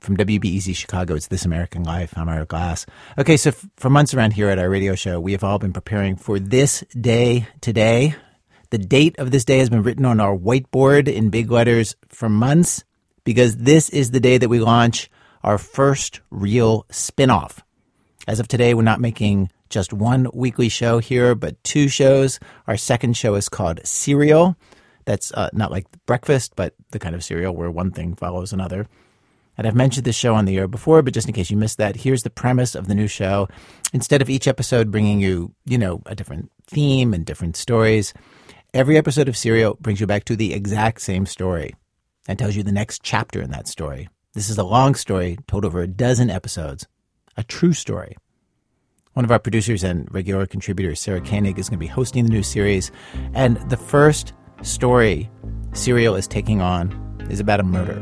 From WBEZ Chicago, it's This American Life. I'm Ira Glass. Okay, so f- for months around here at our radio show, we have all been preparing for this day today. The date of this day has been written on our whiteboard in big letters for months because this is the day that we launch our first real spin-off. As of today, we're not making just one weekly show here, but two shows. Our second show is called Serial. That's uh, not like breakfast, but the kind of cereal where one thing follows another. And I've mentioned this show on the air before, but just in case you missed that, here's the premise of the new show. Instead of each episode bringing you, you know, a different theme and different stories, every episode of Serial brings you back to the exact same story and tells you the next chapter in that story. This is a long story told over a dozen episodes, a true story. One of our producers and regular contributors, Sarah Koenig, is going to be hosting the new series. And the first story Serial is taking on is about a murder.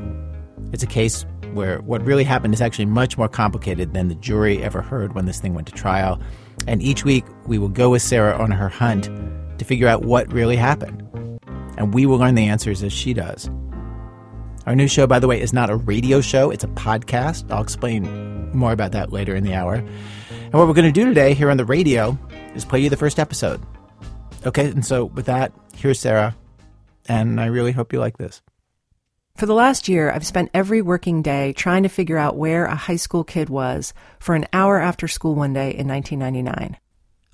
It's a case where what really happened is actually much more complicated than the jury ever heard when this thing went to trial. And each week, we will go with Sarah on her hunt to figure out what really happened. And we will learn the answers as she does. Our new show, by the way, is not a radio show, it's a podcast. I'll explain more about that later in the hour. And what we're going to do today here on the radio is play you the first episode. Okay, and so with that, here's Sarah, and I really hope you like this. For the last year, I've spent every working day trying to figure out where a high school kid was for an hour after school one day in 1999.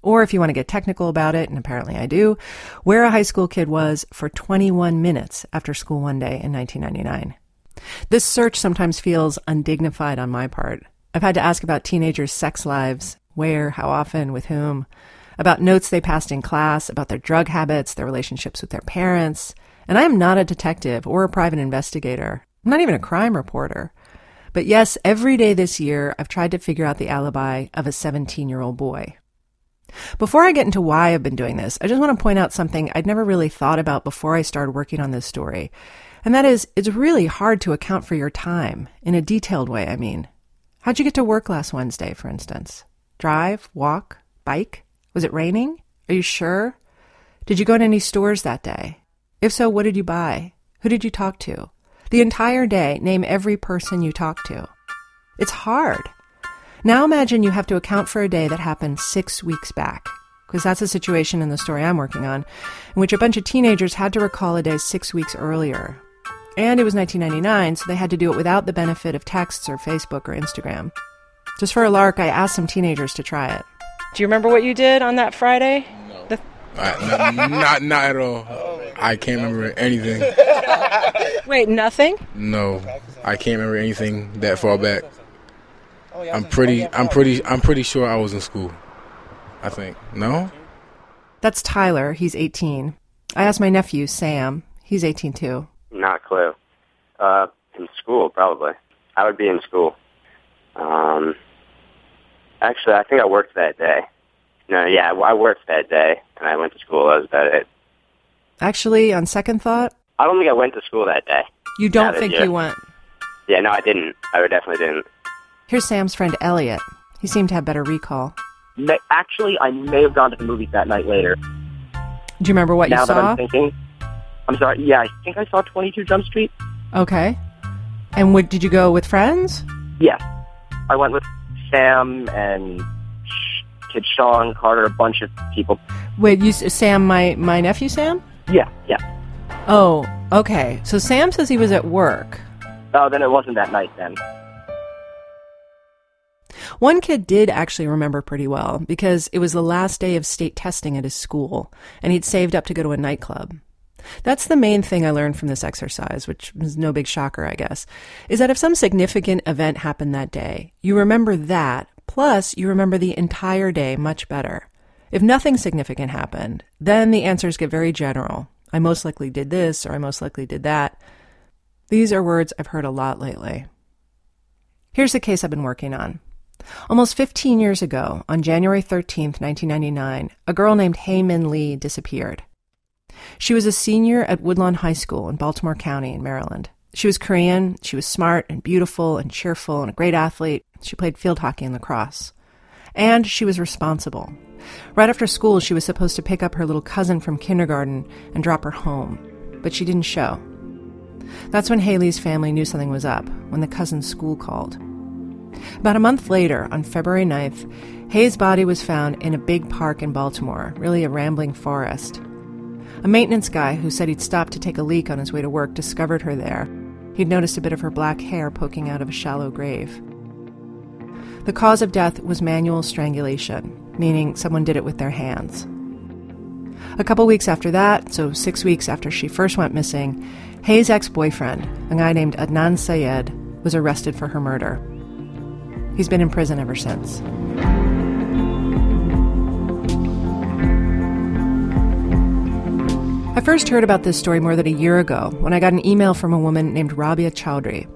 Or if you want to get technical about it, and apparently I do, where a high school kid was for 21 minutes after school one day in 1999. This search sometimes feels undignified on my part. I've had to ask about teenagers' sex lives, where, how often, with whom, about notes they passed in class, about their drug habits, their relationships with their parents, and I am not a detective or a private investigator. I'm not even a crime reporter. But yes, every day this year, I've tried to figure out the alibi of a 17 year old boy. Before I get into why I've been doing this, I just want to point out something I'd never really thought about before I started working on this story. And that is, it's really hard to account for your time, in a detailed way, I mean. How'd you get to work last Wednesday, for instance? Drive? Walk? Bike? Was it raining? Are you sure? Did you go to any stores that day? If so, what did you buy? Who did you talk to? The entire day, name every person you talked to. It's hard. Now imagine you have to account for a day that happened six weeks back, because that's a situation in the story I'm working on, in which a bunch of teenagers had to recall a day six weeks earlier. And it was 1999, so they had to do it without the benefit of texts or Facebook or Instagram. Just for a lark, I asked some teenagers to try it. Do you remember what you did on that Friday? No. The- uh, not, not at all. I can't remember anything. Wait, nothing? No, I can't remember anything that far back. I'm pretty, I'm pretty, I'm pretty sure I was in school. I think. No. That's Tyler. He's 18. I asked my nephew Sam. He's 18 too. Not a clue. Uh, in school probably. I would be in school. Um, actually, I think I worked that day. No, yeah, I worked that day, and I went to school. That was about it. Actually, on second thought, I don't think I went to school that day. You don't think you went? Yeah, no, I didn't. I definitely didn't. Here's Sam's friend Elliot. He seemed to have better recall. Actually, I may have gone to the movies that night later. Do you remember what now you saw? Now that I'm thinking, I'm sorry. Yeah, I think I saw 22 Jump Street. Okay. And what, did you go with friends? Yes. I went with Sam and kid Sean Carter, a bunch of people. Wait, you Sam, my my nephew Sam? Yeah, yeah. Oh, okay. So Sam says he was at work. Oh, then it wasn't that night then. One kid did actually remember pretty well because it was the last day of state testing at his school, and he'd saved up to go to a nightclub. That's the main thing I learned from this exercise, which is no big shocker, I guess, is that if some significant event happened that day, you remember that, plus you remember the entire day much better. If nothing significant happened, then the answers get very general. I most likely did this, or I most likely did that. These are words I've heard a lot lately. Here's the case I've been working on. Almost 15 years ago, on January 13, 1999, a girl named Hae Min Lee disappeared. She was a senior at Woodlawn High School in Baltimore County in Maryland. She was Korean, she was smart and beautiful and cheerful and a great athlete. She played field hockey and lacrosse. And she was responsible. Right after school, she was supposed to pick up her little cousin from kindergarten and drop her home, but she didn't show. That's when Hae Lee's family knew something was up, when the cousin's school called. About a month later, on February 9th, Hae's body was found in a big park in Baltimore, really a rambling forest. A maintenance guy who said he'd stopped to take a leak on his way to work discovered her there. He'd noticed a bit of her black hair poking out of a shallow grave. The cause of death was manual strangulation, meaning someone did it with their hands. A couple weeks after that, so six weeks after she first went missing, Hae's ex boyfriend, a guy named Adnan Syed, was arrested for her murder. He's been in prison ever since. I first heard about this story more than a year ago when I got an email from a woman named Rabia Chaudry.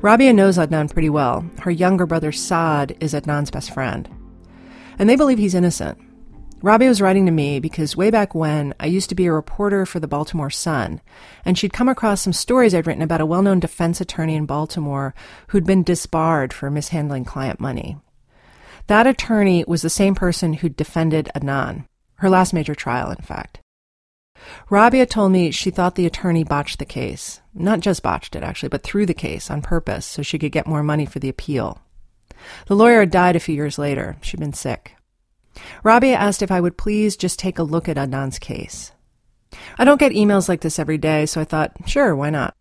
Rabia knows Adnan pretty well. Her younger brother Saad is Adnan's best friend. And they believe he's innocent. Rabia was writing to me because way back when I used to be a reporter for the Baltimore Sun, and she'd come across some stories I'd written about a well known defense attorney in Baltimore who'd been disbarred for mishandling client money. That attorney was the same person who'd defended Adnan, her last major trial, in fact. Rabia told me she thought the attorney botched the case. Not just botched it, actually, but threw the case on purpose so she could get more money for the appeal. The lawyer had died a few years later. She'd been sick. Rabia asked if I would please just take a look at Adnan's case. I don't get emails like this every day, so I thought, sure, why not?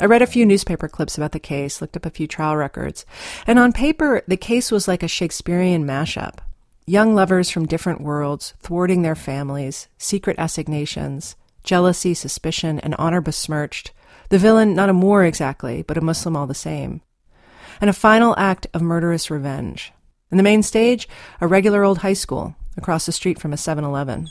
I read a few newspaper clips about the case, looked up a few trial records, and on paper, the case was like a Shakespearean mashup. Young lovers from different worlds, thwarting their families, secret assignations, jealousy, suspicion, and honor besmirched. The villain, not a Moor exactly, but a Muslim all the same. And a final act of murderous revenge. In the main stage, a regular old high school across the street from a 7 Eleven.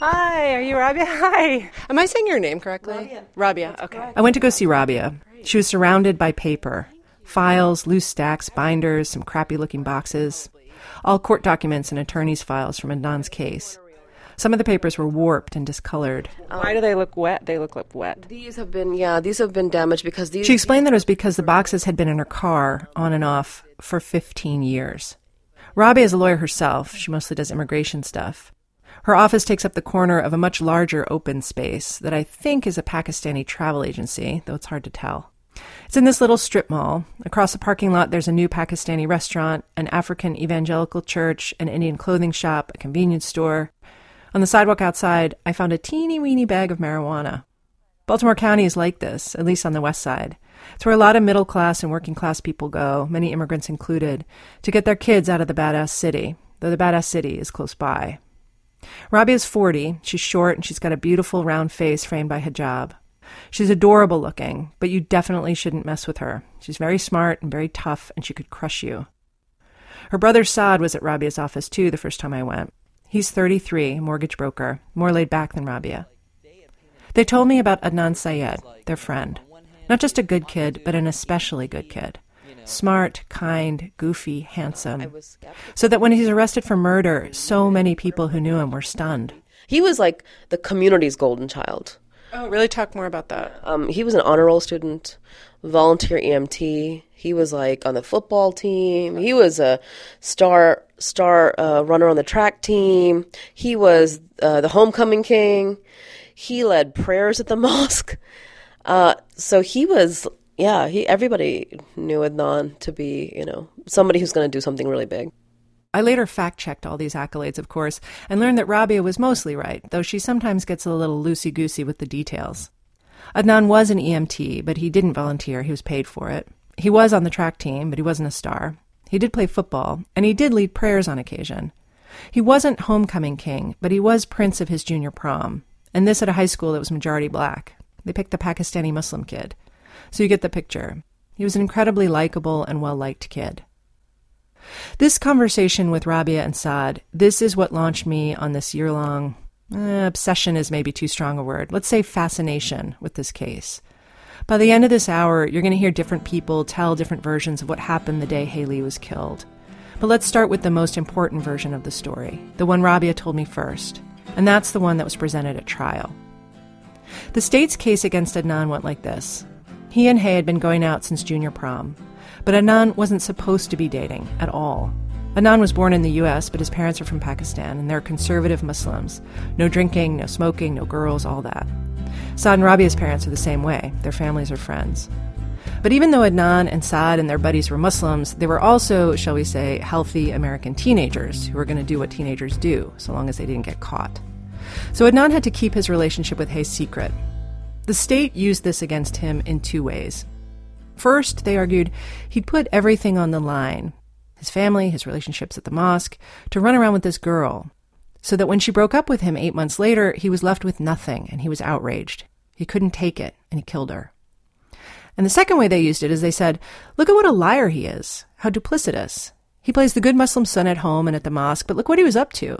Hi, are you Rabia? Hi. Am I saying your name correctly? Rabia. Rabia, okay. I went to go see Rabia. She was surrounded by paper files, loose stacks, binders, some crappy looking boxes, all court documents and attorney's files from Adnan's case. Some of the papers were warped and discolored. Why do they look wet? They look like wet. These have been, yeah, these have been damaged because these. She explained that it was because the boxes had been in her car on and off for 15 years. Rabia is a lawyer herself. She mostly does immigration stuff. Her office takes up the corner of a much larger open space that I think is a Pakistani travel agency, though it's hard to tell. It's in this little strip mall. Across the parking lot, there's a new Pakistani restaurant, an African evangelical church, an Indian clothing shop, a convenience store. On the sidewalk outside, I found a teeny weeny bag of marijuana. Baltimore County is like this, at least on the west side. It's where a lot of middle class and working class people go, many immigrants included, to get their kids out of the badass city, though the badass city is close by. Rabia's 40. She's short and she's got a beautiful round face framed by hijab. She's adorable looking, but you definitely shouldn't mess with her. She's very smart and very tough, and she could crush you. Her brother Saad was at Rabia's office too the first time I went. He's 33, mortgage broker, more laid back than Rabia. They told me about Adnan Syed, their friend. Not just a good kid, but an especially good kid smart, kind, goofy, handsome. So that when he's arrested for murder, so many people who knew him were stunned. He was like the community's golden child. Oh, really? Talk more about that. Um, he was an honor roll student, volunteer EMT. He was like on the football team. He was a star star uh, runner on the track team. He was uh, the homecoming king. He led prayers at the mosque. Uh, so he was yeah, he everybody knew Adnan to be, you know, somebody who's going to do something really big. I later fact checked all these accolades, of course, and learned that Rabia was mostly right, though she sometimes gets a little loosey goosey with the details. Adnan was an EMT, but he didn't volunteer, he was paid for it. He was on the track team, but he wasn't a star. He did play football, and he did lead prayers on occasion. He wasn't homecoming king, but he was prince of his junior prom, and this at a high school that was majority black. They picked a Pakistani Muslim kid. So you get the picture. He was an incredibly likable and well liked kid. This conversation with Rabia and Saad, this is what launched me on this year long eh, obsession is maybe too strong a word. Let's say fascination with this case. By the end of this hour, you're going to hear different people tell different versions of what happened the day Hae Lee was killed. But let's start with the most important version of the story, the one Rabia told me first, and that's the one that was presented at trial. The state's case against Adnan went like this he and Hae had been going out since junior prom, but Adnan wasn't supposed to be dating at all. Adnan was born in the US, but his parents are from Pakistan, and they're conservative Muslims. No drinking, no smoking, no girls, all that. Saad and Rabia's parents are the same way. Their families are friends. But even though Adnan and Saad and their buddies were Muslims, they were also, shall we say, healthy American teenagers who were going to do what teenagers do, so long as they didn't get caught. So Adnan had to keep his relationship with Hae's secret. The state used this against him in two ways. First, they argued he'd put everything on the line his family, his relationships at the mosque to run around with this girl, so that when she broke up with him eight months later, he was left with nothing and he was outraged. He couldn't take it and he killed her. And the second way they used it is they said, Look at what a liar he is, how duplicitous. He plays the good Muslim son at home and at the mosque, but look what he was up to.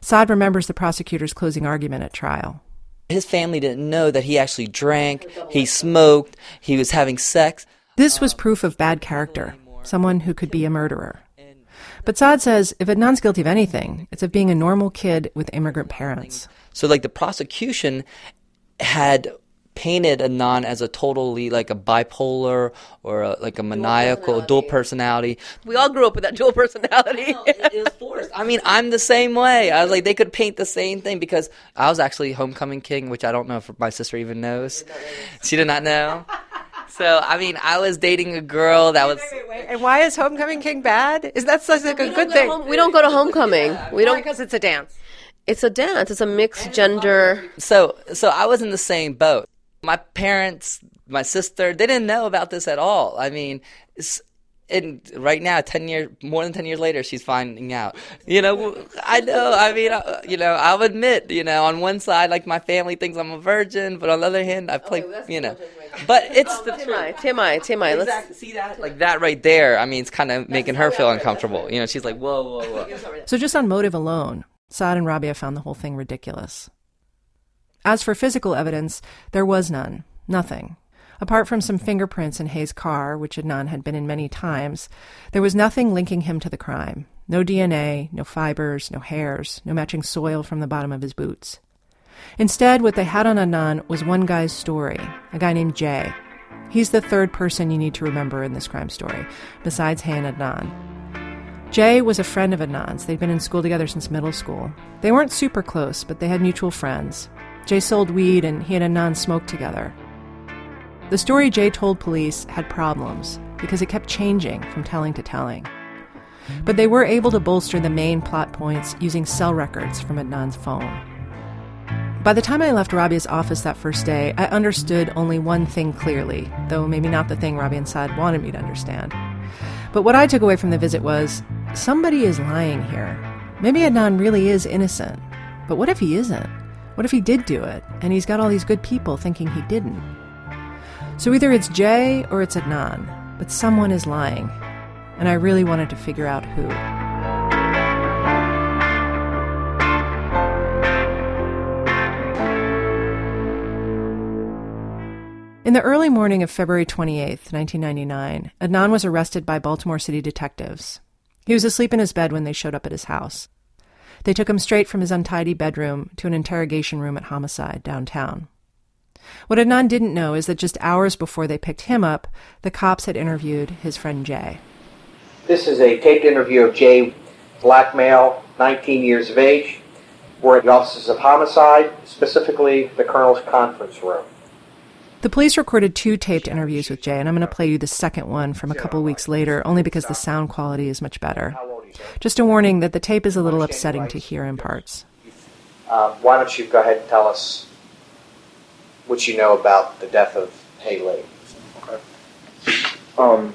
Saad remembers the prosecutor's closing argument at trial. His family didn't know that he actually drank, he smoked, he was having sex. This was proof of bad character, someone who could be a murderer. But Saad says if Adnan's guilty of anything, it's of being a normal kid with immigrant parents. So, like, the prosecution had painted Adnan as a totally like a bipolar or a, like a maniacal dual personality. We all grew up with that dual personality. No, it, it was forced. I mean, I'm the same way. I was like, they could paint the same thing because I was actually homecoming king, which I don't know if my sister even knows. She did not know. So I mean, I was dating a girl that was. Wait, wait, wait. And why is homecoming king bad? Is that such like a good thing? Home, we don't go to homecoming. We don't because it's a dance. It's a dance. It's a mixed gender. So so I was in the same boat. My parents, my sister, they didn't know about this at all. I mean, and right now, ten years, more than ten years later, she's finding out. You know, I know. I mean, I, you know, I'll admit, you know, on one side, like my family thinks I'm a virgin, but on the other hand, I play, okay, you know. But it's oh, the Timai, Timai, Timai. Let's see that, like that right there. I mean, it's kind of making her feel uncomfortable. You know, she's like, whoa, whoa, whoa. So just on motive alone, Saad and Rabia found the whole thing ridiculous. As for physical evidence, there was none, nothing. Apart from some fingerprints in Hae's car, which Adnan had been in many times, there was nothing linking him to the crime. No DNA, no fibers, no hairs, no matching soil from the bottom of his boots. Instead, what they had on Adnan was one guy's story, a guy named Jay. He's the third person you need to remember in this crime story, besides Hae and Adnan. Jay was a friend of Adnan's. They'd been in school together since middle school. They weren't super close, but they had mutual friends. Jay sold weed and he and Adnan smoked together. The story Jay told police had problems because it kept changing from telling to telling. But they were able to bolster the main plot points using cell records from Adnan's phone. By the time I left Rabia's office that first day, I understood only one thing clearly, though maybe not the thing Rabia and Saad wanted me to understand. But what I took away from the visit was somebody is lying here. Maybe Adnan really is innocent, but what if he isn't? What if he did do it, and he's got all these good people thinking he didn't? So either it's Jay or it's Adnan, but someone is lying, and I really wanted to figure out who. In the early morning of February 28, 1999, Adnan was arrested by Baltimore City detectives. He was asleep in his bed when they showed up at his house. They took him straight from his untidy bedroom to an interrogation room at Homicide downtown. What Adnan didn't know is that just hours before they picked him up, the cops had interviewed his friend Jay. This is a taped interview of Jay, black male, 19 years of age. We're at the offices of Homicide, specifically the Colonel's conference room. The police recorded two taped interviews with Jay, and I'm going to play you the second one from a couple weeks later, only because the sound quality is much better. Just a warning that the tape is a little upsetting to hear in parts. Uh, why don't you go ahead and tell us what you know about the death of Hae Lee? Okay. Um,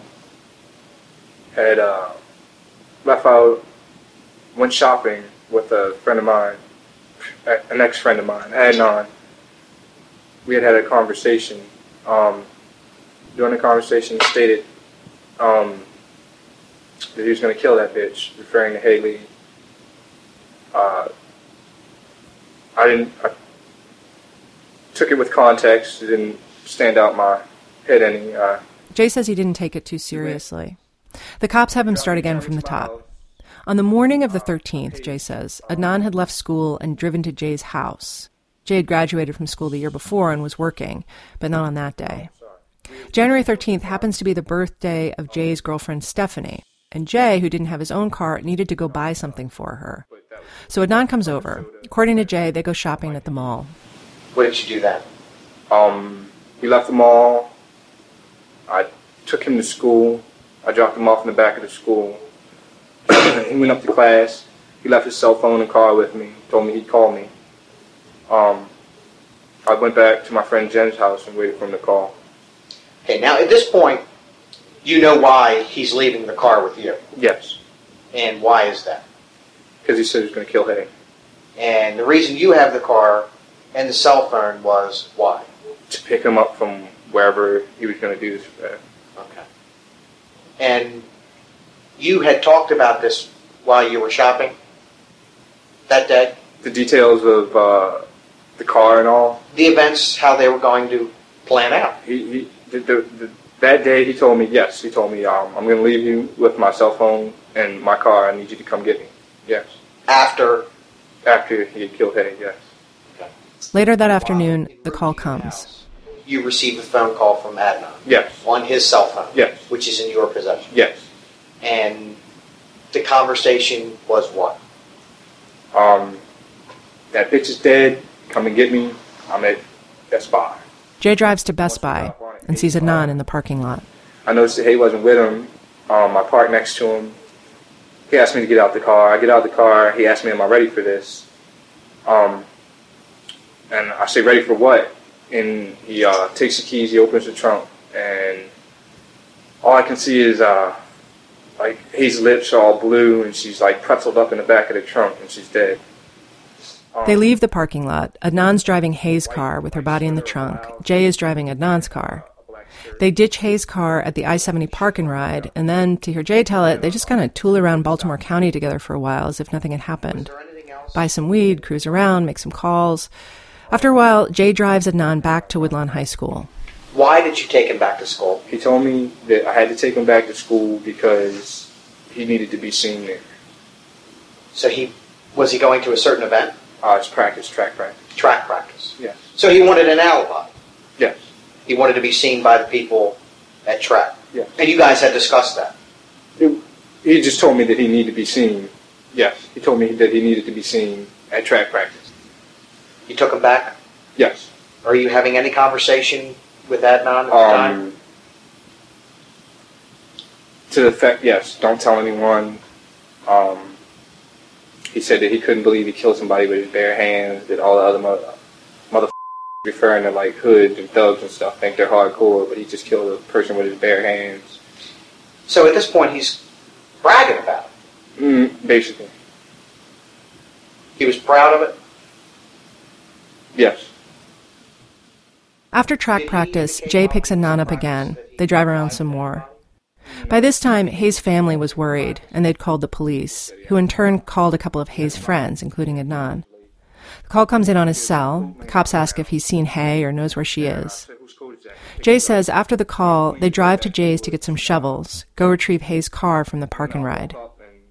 had uh, left out, went shopping with a friend of mine, an ex friend of mine, Adnan. We had had a conversation. Um, during the conversation, he stated um, that he was going to kill that bitch, referring to Hae Lee. Uh, I didn't. I took it with context. It didn't stand out my head any. Uh, Jay says he didn't take it too seriously. The cops have him start again from the top. On the morning of the 13th, Jay says, Adnan had left school and driven to Jay's house. Jay had graduated from school the year before and was working, but not on that day. January 13th happens to be the birthday of Jay's girlfriend Stephanie. And Jay, who didn't have his own car, needed to go buy something for her. So Adnan comes over. According to Jay, they go shopping at the mall. What did you do then? Um, he left the mall. I took him to school. I dropped him off in the back of the school. he went up to class. He left his cell phone and car with me. Told me he'd call me. Um, I went back to my friend Jen's house and waited for him to call. Okay, now at this point, you know why he's leaving the car with you. Yes, And why is that? because he said he was going to kill Hae And the reason you have the car and the cell phone was why? to pick him up from wherever he was going to do this. Okay. And you had talked about this while you were shopping that day? The details of uh, the car and all. The events, how they were going to plan out. He, he the, the, the, that day he told me yes. He told me um, I'm going to leave you with my cell phone and my car. I need you to come get me. Yes. After After he had killed Hae. Yes. Later that afternoon, the call comes. you receive a phone call from Adnan Yes. on his cell phone, Yes. which is in your possession. Yes. And the conversation was what? Um, that bitch is dead. Come and get me. I'm at Best Buy. Jay drives to Best Buy and sees Adnan in the parking lot. I noticed that Hae wasn't with him. Um, I parked next to him. He asked me to get out the car. I get out the car. He asked me, "Am I ready for this?" Um, and I say, "Ready for what?" And he uh, takes the keys. He opens the trunk, and all I can see is uh, like Hae's lips are all blue, and she's like pretzeled up in the back of the trunk, and she's dead. They leave the parking lot. Adnan's driving Hae's car with her body in the trunk. Jay is driving Adnan's car. They ditch Hae's car at the I 70 park and ride, and then, to hear Jay tell it, they just kind of tool around Baltimore County together for a while as if nothing had happened. Buy some weed, cruise around, make some calls. After a while, Jay drives Adnan back to Woodlawn High School. Why did you take him back to school? He told me that I had to take him back to school because he needed to be seen there. So he was he going to a certain event, Uh, it's practice, track practice. track practice. Yes. So he wanted an alibi. Yes. He wanted to be seen by the people at track. Yes. And you guys had discussed that. He just told me that he needed to be seen. Yes. He told me that he needed to be seen at track practice. You took him back. Yes. Are you having any conversation with Adnan at the time? Um, to the effect, yes, don't tell anyone. Um, he said that he couldn't believe he killed somebody with his bare hands, that all the other mother, mother referring to like hoods and thugs and stuff think they're hardcore, but he just killed a person with his bare hands. So at this point, he's bragging about it. Mm, basically, He was proud of it. yes. After track practice, Jay picks Adnan up again. They drive around some more. By this time, Hae's family was worried, and they'd called the police, who in turn called a couple of Hae's friends, including Adnan. The call comes in on his cell. The cops ask if he's seen Hae or knows where she is. Jay says after the call, they drive to Jay's to get some shovels, go retrieve Hae's car from the park and ride.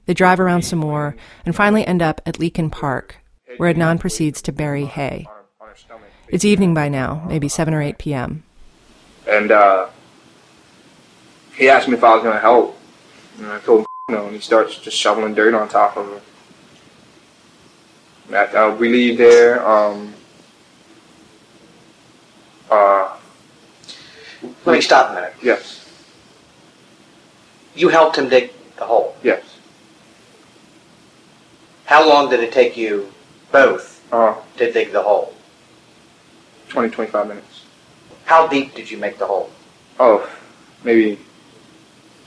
They drive around some more, and finally end up at Leakin Park, where Adnan proceeds to bury Hae. It's evening by now, maybe 7 or 8 p.m. And uh, he asked me if I was going to help. And I told him no, and he starts just shoveling dirt on top of her. And after, uh, we leave there. Um, uh, Let me stop a minute. yes, You helped him dig the hole. yes. How long did it take you both Uh, to dig the hole? 20, 25 minutes. How deep did you make the hole? Oh, maybe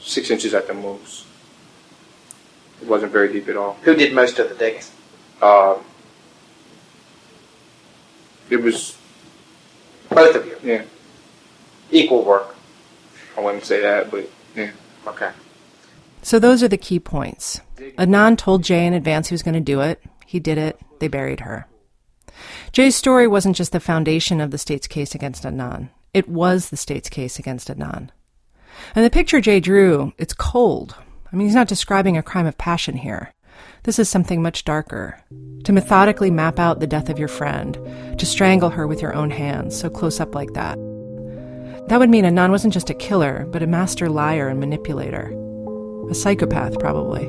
six inches at the most. It wasn't very deep at all. Who did most of the digging? Uh, it was, Both of you. yeah, Equal work. I wouldn't say that, but yeah. Okay. So those are the key points. Adnan told Jay in advance he was going to do it. He did it. They buried her. Jay's story wasn't just the foundation of the state's case against Adnan. It was the state's case against Adnan. And the picture Jay drew, it's cold. I mean, he's not describing a crime of passion here. This is something much darker. To methodically map out the death of your friend, to strangle her with your own hands, so close up like that. That would mean Adnan wasn't just a killer, but a master liar and manipulator. A psychopath, probably.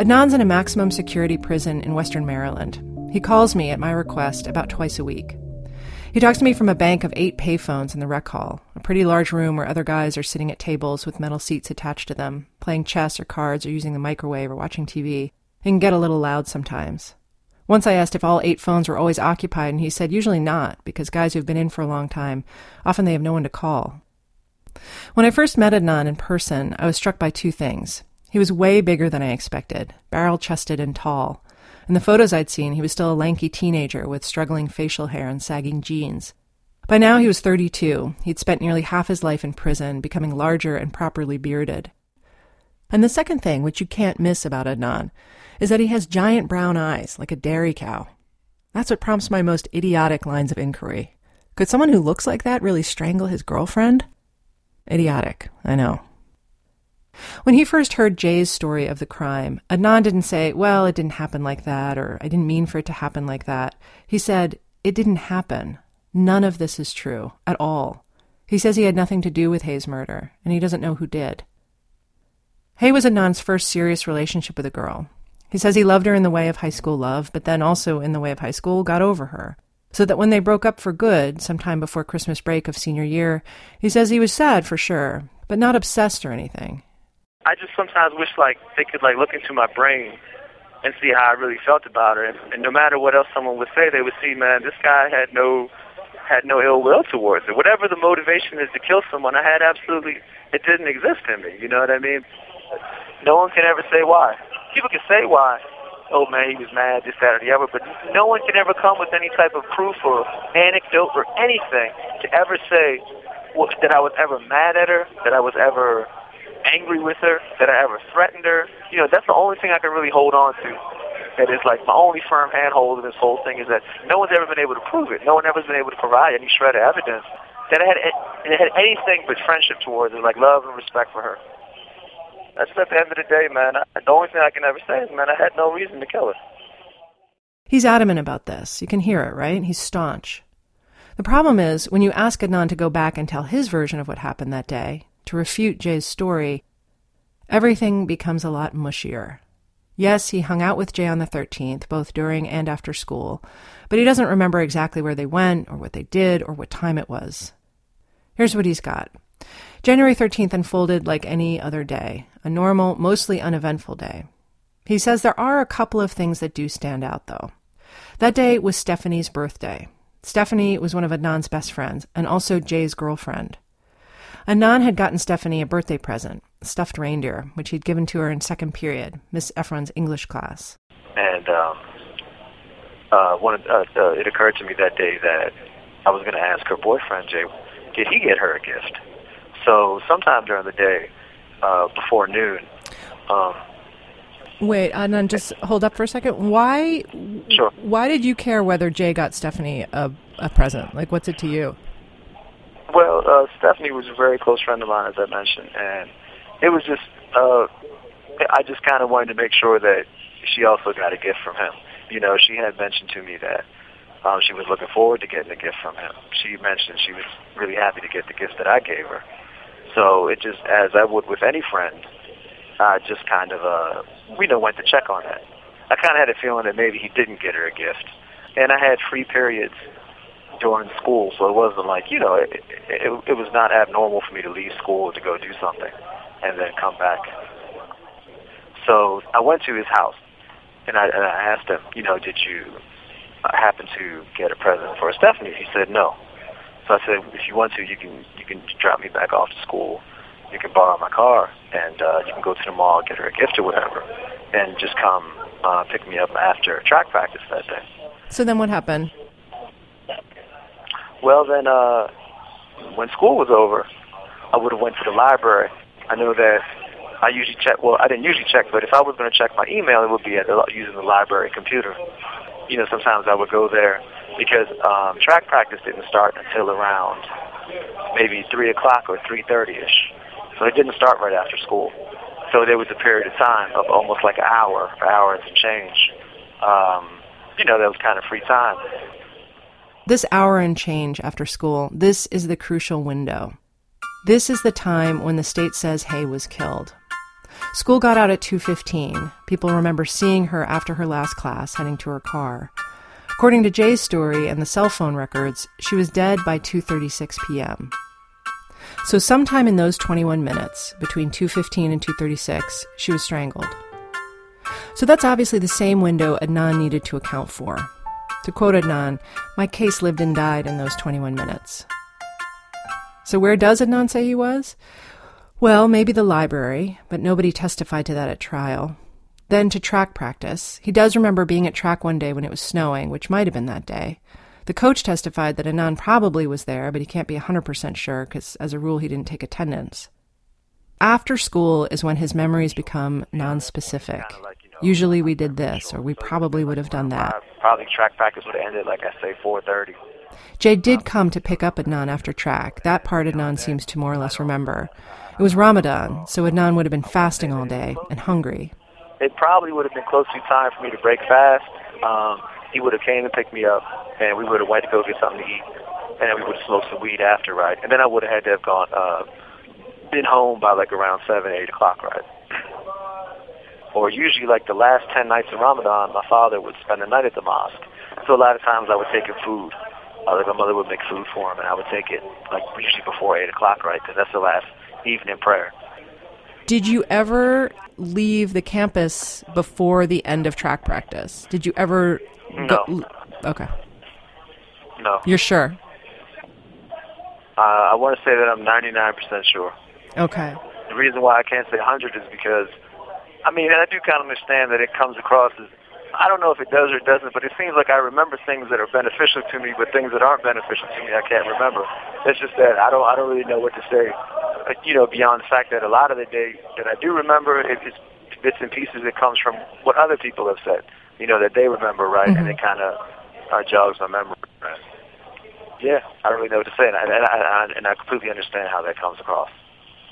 Adnan's in a maximum security prison in Western Maryland. He calls me at my request about twice a week. He talks to me from a bank of eight payphones in the rec hall, a pretty large room where other guys are sitting at tables with metal seats attached to them, playing chess or cards or using the microwave or watching TV. It can get a little loud sometimes. Once I asked if all eight phones were always occupied, and he said usually not, because guys who've been in for a long time, often they have no one to call. When I first met Adnan in person, I was struck by two things. He was way bigger than I expected, barrel chested and tall. In the photos I'd seen, he was still a lanky teenager with struggling facial hair and sagging jeans. By now, he was 32. He'd spent nearly half his life in prison, becoming larger and properly bearded. And the second thing, which you can't miss about Adnan, is that he has giant brown eyes, like a dairy cow. That's what prompts my most idiotic lines of inquiry. Could someone who looks like that really strangle his girlfriend? Idiotic, I know. When he first heard Jay's story of the crime, Adnan didn't say, Well, it didn't happen like that, or I didn't mean for it to happen like that. He said, It didn't happen. None of this is true, at all. He says he had nothing to do with Hae's murder, and he doesn't know who did. Hae was Adnan's first serious relationship with a girl. He says he loved her in the way of high school love, but then also in the way of high school got over her. So that when they broke up for good, sometime before Christmas break of senior year, he says he was sad for sure, but not obsessed or anything. I just sometimes wish like they could like look into my brain and see how I really felt about her. And, and no matter what else someone would say, they would see, man, this guy had no had no ill will towards it. Whatever the motivation is to kill someone, I had absolutely it didn't exist in me. You know what I mean? No one can ever say why. People can say why. Oh man, he was mad, this, that, or the other, but no one can ever come with any type of proof or anecdote or anything to ever say what, that I was ever mad at her, that I was ever angry with her, that I ever threatened her. You know, that's the only thing I can really hold on to. That is like my only firm handhold in this whole thing is that no one's ever been able to prove it. No one ever has been able to provide any shred of evidence that I had, it had anything but friendship towards her, like love and respect for her. That's at the end of the day, man. The only thing I can ever say is, man, I had no reason to kill her. He's adamant about this. You can hear it, right? He's staunch. The problem is, when you ask Adnan to go back and tell his version of what happened that day, to refute Jay's story, everything becomes a lot mushier. Yes, he hung out with Jay on the 13th, both during and after school, but he doesn't remember exactly where they went, or what they did, or what time it was. Here's what he's got January 13th unfolded like any other day, a normal, mostly uneventful day. He says there are a couple of things that do stand out, though. That day was Stephanie's birthday. Stephanie was one of Adnan's best friends, and also Jay's girlfriend. Adnan had gotten Stephanie a birthday present, a stuffed reindeer, which he'd given to her in second period, Miss Efron's English class. And um, uh, one, uh, uh, it occurred to me that day that I was going to ask her boyfriend, Jay, did he get her a gift? So sometime during the day, uh, before noon. Um, Wait, Adnan, just hold up for a second. Why? Sure. Why did you care whether Jay got Stephanie a, a present? Like, what's it to you? Uh, Stephanie was a very close friend of mine, as I mentioned, and it was just uh, I just kind of wanted to make sure that she also got a gift from him. You know, she had mentioned to me that um, she was looking forward to getting a gift from him. She mentioned she was really happy to get the gift that I gave her. So it just, as I would with any friend, I just kind of, uh, we know went to check on that. I kind of had a feeling that maybe he didn't get her a gift, and I had free periods during school, so it wasn't like you know, it, it, it was not abnormal for me to leave school to go do something and then come back. So I went to his house, and I, and I asked him, you know, did you happen to get a present for Stephanie? He said no. So I said, if you want to, you can you can drop me back off to school. You can borrow my car, and uh, you can go to the mall, get her a gift or whatever, and just come uh, pick me up after track practice that day. So then, what happened? Well, then, uh, when school was over, I would have went to the library. I know that I usually check. Well, I didn't usually check, but if I was going to check my email, it would be at the, using the library computer. You know, sometimes I would go there because um, track practice didn't start until around maybe three o'clock or three thirty ish. So it didn't start right after school. So there was a period of time of almost like an hour, an hour and change. Um, you know, that was kind of free time. This hour and change after school, this is the crucial window. This is the time when the state says Hae was killed. School got out at 2:15. People remember seeing her after her last class heading to her car. According to Jay's story and the cell phone records, she was dead by 2:36 p.m. So sometime in those 21 minutes, between 2:15 and 2:36, she was strangled. So that's obviously the same window Adnan needed to account for. To quote Adnan, my case lived and died in those 21 minutes. So where does Adnan say he was? Well, maybe the library, but nobody testified to that at trial. Then to track practice. He does remember being at track one day when it was snowing, which might have been that day. The coach testified that Adnan probably was there, but he can't be 100% sure because, as a rule, he didn't take attendance. After school is when his memories become nonspecific. Usually we did this, or we probably would have done that. Probably track practice would have ended like I say 4:30. Jay did come to pick up Adnan after track. That part Adnan seems to more or less remember. It was Ramadan, so Adnan would have been fasting all day and hungry. It probably would have been close to time for me to break fast. Um, he would have came and picked me up, and we would have went to go get something to eat, and then we would have smoked some weed after, right? And then I would have had to have gone, uh, been home by like around seven, eight o'clock, right? Or usually, like the last ten nights of Ramadan, my father would spend the night at the mosque. So a lot of times I would take him food. Uh, like my mother would make food for him, and I would take it like usually before eight o'clock, right? Because that's the last evening prayer. Did you ever leave the campus before the end of track practice? Did you ever? No. Go, okay. No. You're sure? Uh, I want to say that I'm 99% sure. Okay. The reason why I can't say 100 is because, I mean, and I do kind of understand that it comes across as, I don't know if it does or doesn't, but it seems like I remember things that are beneficial to me, but things that aren't beneficial to me I can't remember. It's just that I don't, I don't really know what to say, you know, beyond the fact that a lot of the day that I do remember, it is bits and pieces that comes from what other people have said, you know, that they remember, right, Mm-hmm. and it kind of uh, jogs my memory. Right? Yeah, I don't really know what to say, and I, and, I, and I completely understand how that comes across.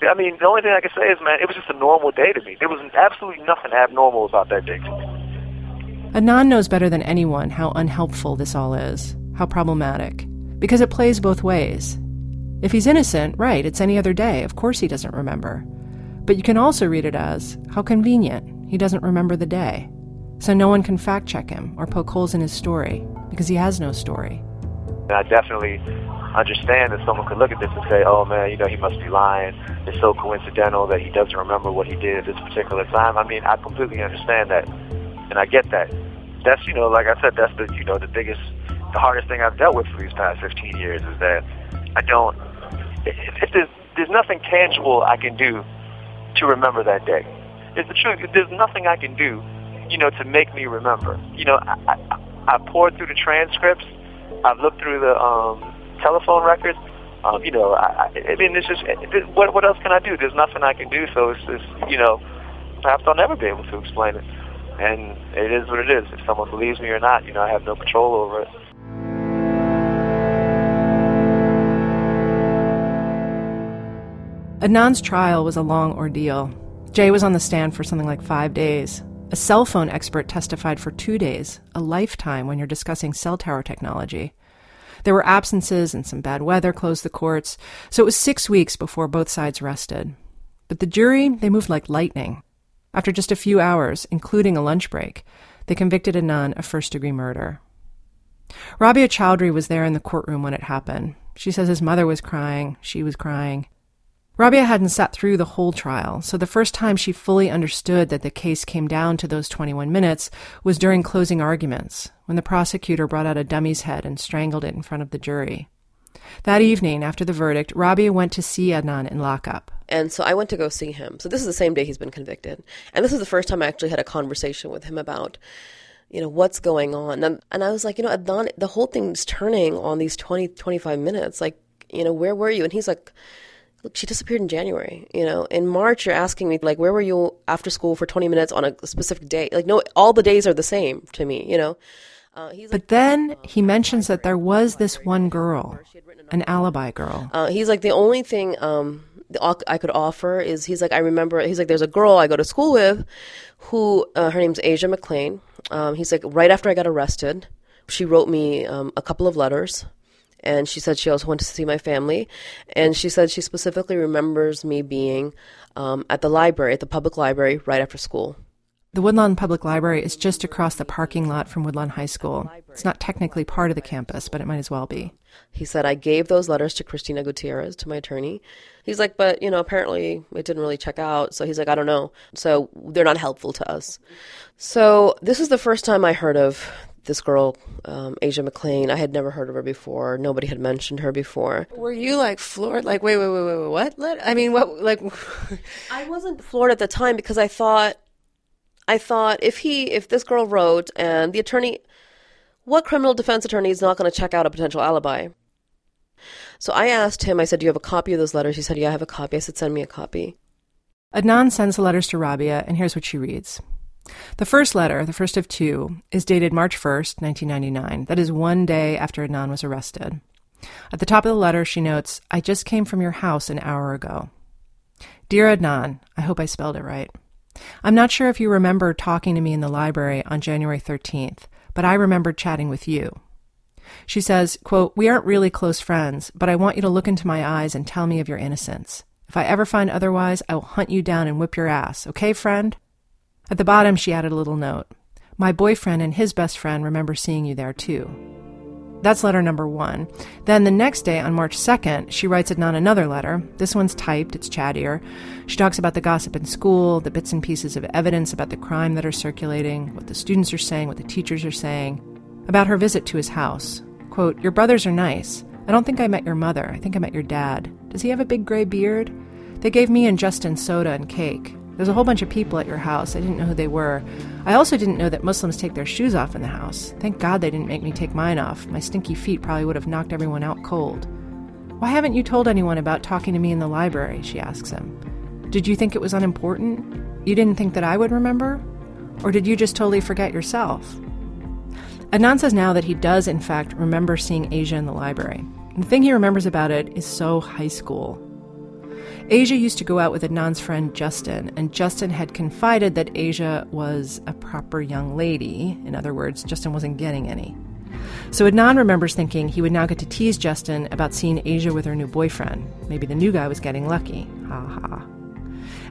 I mean, the only thing I can say is, man, it was just a normal day to me. There was absolutely nothing abnormal about that day to me. Adnan knows better than anyone how unhelpful this all is, how problematic, because it plays both ways. If he's innocent, right, it's any other day, of course he doesn't remember. But you can also read it as how convenient, he doesn't remember the day. So no one can fact check him or poke holes in his story, because he has no story. And I definitely understand that someone could look at this and say, oh man, you know, he must be lying. It's so coincidental that he doesn't remember what he did at this particular time. I mean, I completely understand that. And I get that. That's, you know, like I said, that's the, you know, the biggest, the hardest thing I've dealt with for these past 15 years is that I don't, if, if there's, there's nothing tangible I can do to remember that day. It's the truth. There's nothing I can do, you know, to make me remember. You know, I, I, I poured through the transcripts. I've looked through the um, telephone records. Um, you know, I, I mean, it's just what what else can I do? There's nothing I can do. So it's just, you know, perhaps I'll never be able to explain it. And it is what it is. If someone believes me or not, you know, I have no control over it. Adnan's trial was a long ordeal. Jay was on the stand for something like five days. A cell phone expert testified for two days, a lifetime when you're discussing cell tower technology. There were absences and some bad weather closed the courts, so it was six weeks before both sides rested. But the jury, they moved like lightning. After just a few hours, including a lunch break, they convicted Adnan of first degree murder. Rabia Chaudry was there in the courtroom when it happened. She says his mother was crying, she was crying. Rabia hadn't sat through the whole trial, so the first time she fully understood that the case came down to those 21 minutes was during closing arguments, when the prosecutor brought out a dummy's head and strangled it in front of the jury. That evening, after the verdict, Rabia went to see Adnan in lockup. And so I went to go see him. So this is the same day he's been convicted. And this is the first time I actually had a conversation with him about, you know, what's going on. And, and I was like, you know, Adnan, the whole thing's turning on these 20, 25 minutes. Like, you know, where were you? And he's like, look, she disappeared in January. You know, in March, you're asking me, like, where were you after school for 20 minutes on a specific day? Like, no, all the days are the same to me, you know? Uh, he's But then he mentions that there was this one girl, an alibi girl. Uh, he's like the only thing um, I could offer is he's like I remember he's like there's a girl I go to school with, who uh, her name's Asia McClain. Um, he's like right after I got arrested, she wrote me um, a couple of letters, And she said she also went to see my family. And she said she specifically remembers me being um, at the library, at the public library, right after school. The Woodlawn Public Library is just across the parking lot from Woodlawn High School. It's not technically part of the campus, but it might as well be. He said, I gave those letters to Cristina Gutierrez, to my attorney. He's like, but, you know, apparently it didn't really check out. So he's like, I don't know. So they're not helpful to us. So this is the first time I heard of this girl, um, Asia McClain. I had never heard of her before. Nobody had mentioned her before. Were you like floored? Like, wait, wait, wait, wait, wait what? Let, I mean, what, like. I wasn't floored at the time because I thought, I thought if he, if this girl wrote and the attorney, what criminal defense attorney is not going to check out a potential alibi? So I asked him, I said, Do you have a copy of those letters? He said, Yeah, I have a copy. I said, Send me a copy. Adnan sends the letters to Rabia, and here's what she reads. The first letter, the first of two, is dated March 1st, 1999. That is one day after Adnan was arrested. At the top of the letter, she notes, I just came from your house an hour ago. Dear Adnan, I hope I spelled it right. I'm not sure if you remember talking to me in the library on January 13th, but I remember chatting with you. She says, quote, We aren't really close friends, but I want you to look into my eyes and tell me of your innocence. If I ever find otherwise, I will hunt you down and whip your ass. Okay, friend? At the bottom, she added a little note. My boyfriend and his best friend remember seeing you there too. That's letter number one. Then the next day, on March 2nd, she writes Adnan another letter. This one's typed, it's chattier. She talks about the gossip in school, the bits and pieces of evidence about the crime that are circulating, what the students are saying, what the teachers are saying, about her visit to his house. Quote, Your brothers are nice. I don't think I met your mother. I think I met your dad. Does he have a big gray beard? They gave me and Justin soda and cake. There's a whole bunch of people at your house. I didn't know who they were. I also didn't know that Muslims take their shoes off in the house. Thank God they didn't make me take mine off. My stinky feet probably would have knocked everyone out cold. Why haven't you told anyone about talking to me in the library? She asks him. Did you think it was unimportant? You didn't think that I would remember? Or did you just totally forget yourself? Adnan says now that he does, in fact, remember seeing Asia in the library. The thing he remembers about it is so high school. Asia used to go out with Adnan's friend Justin, and Justin had confided that Asia was a proper young lady. In other words, Justin wasn't getting any. So Adnan remembers thinking he would now get to tease Justin about seeing Asia with her new boyfriend. Maybe the new guy was getting lucky. Ha ha.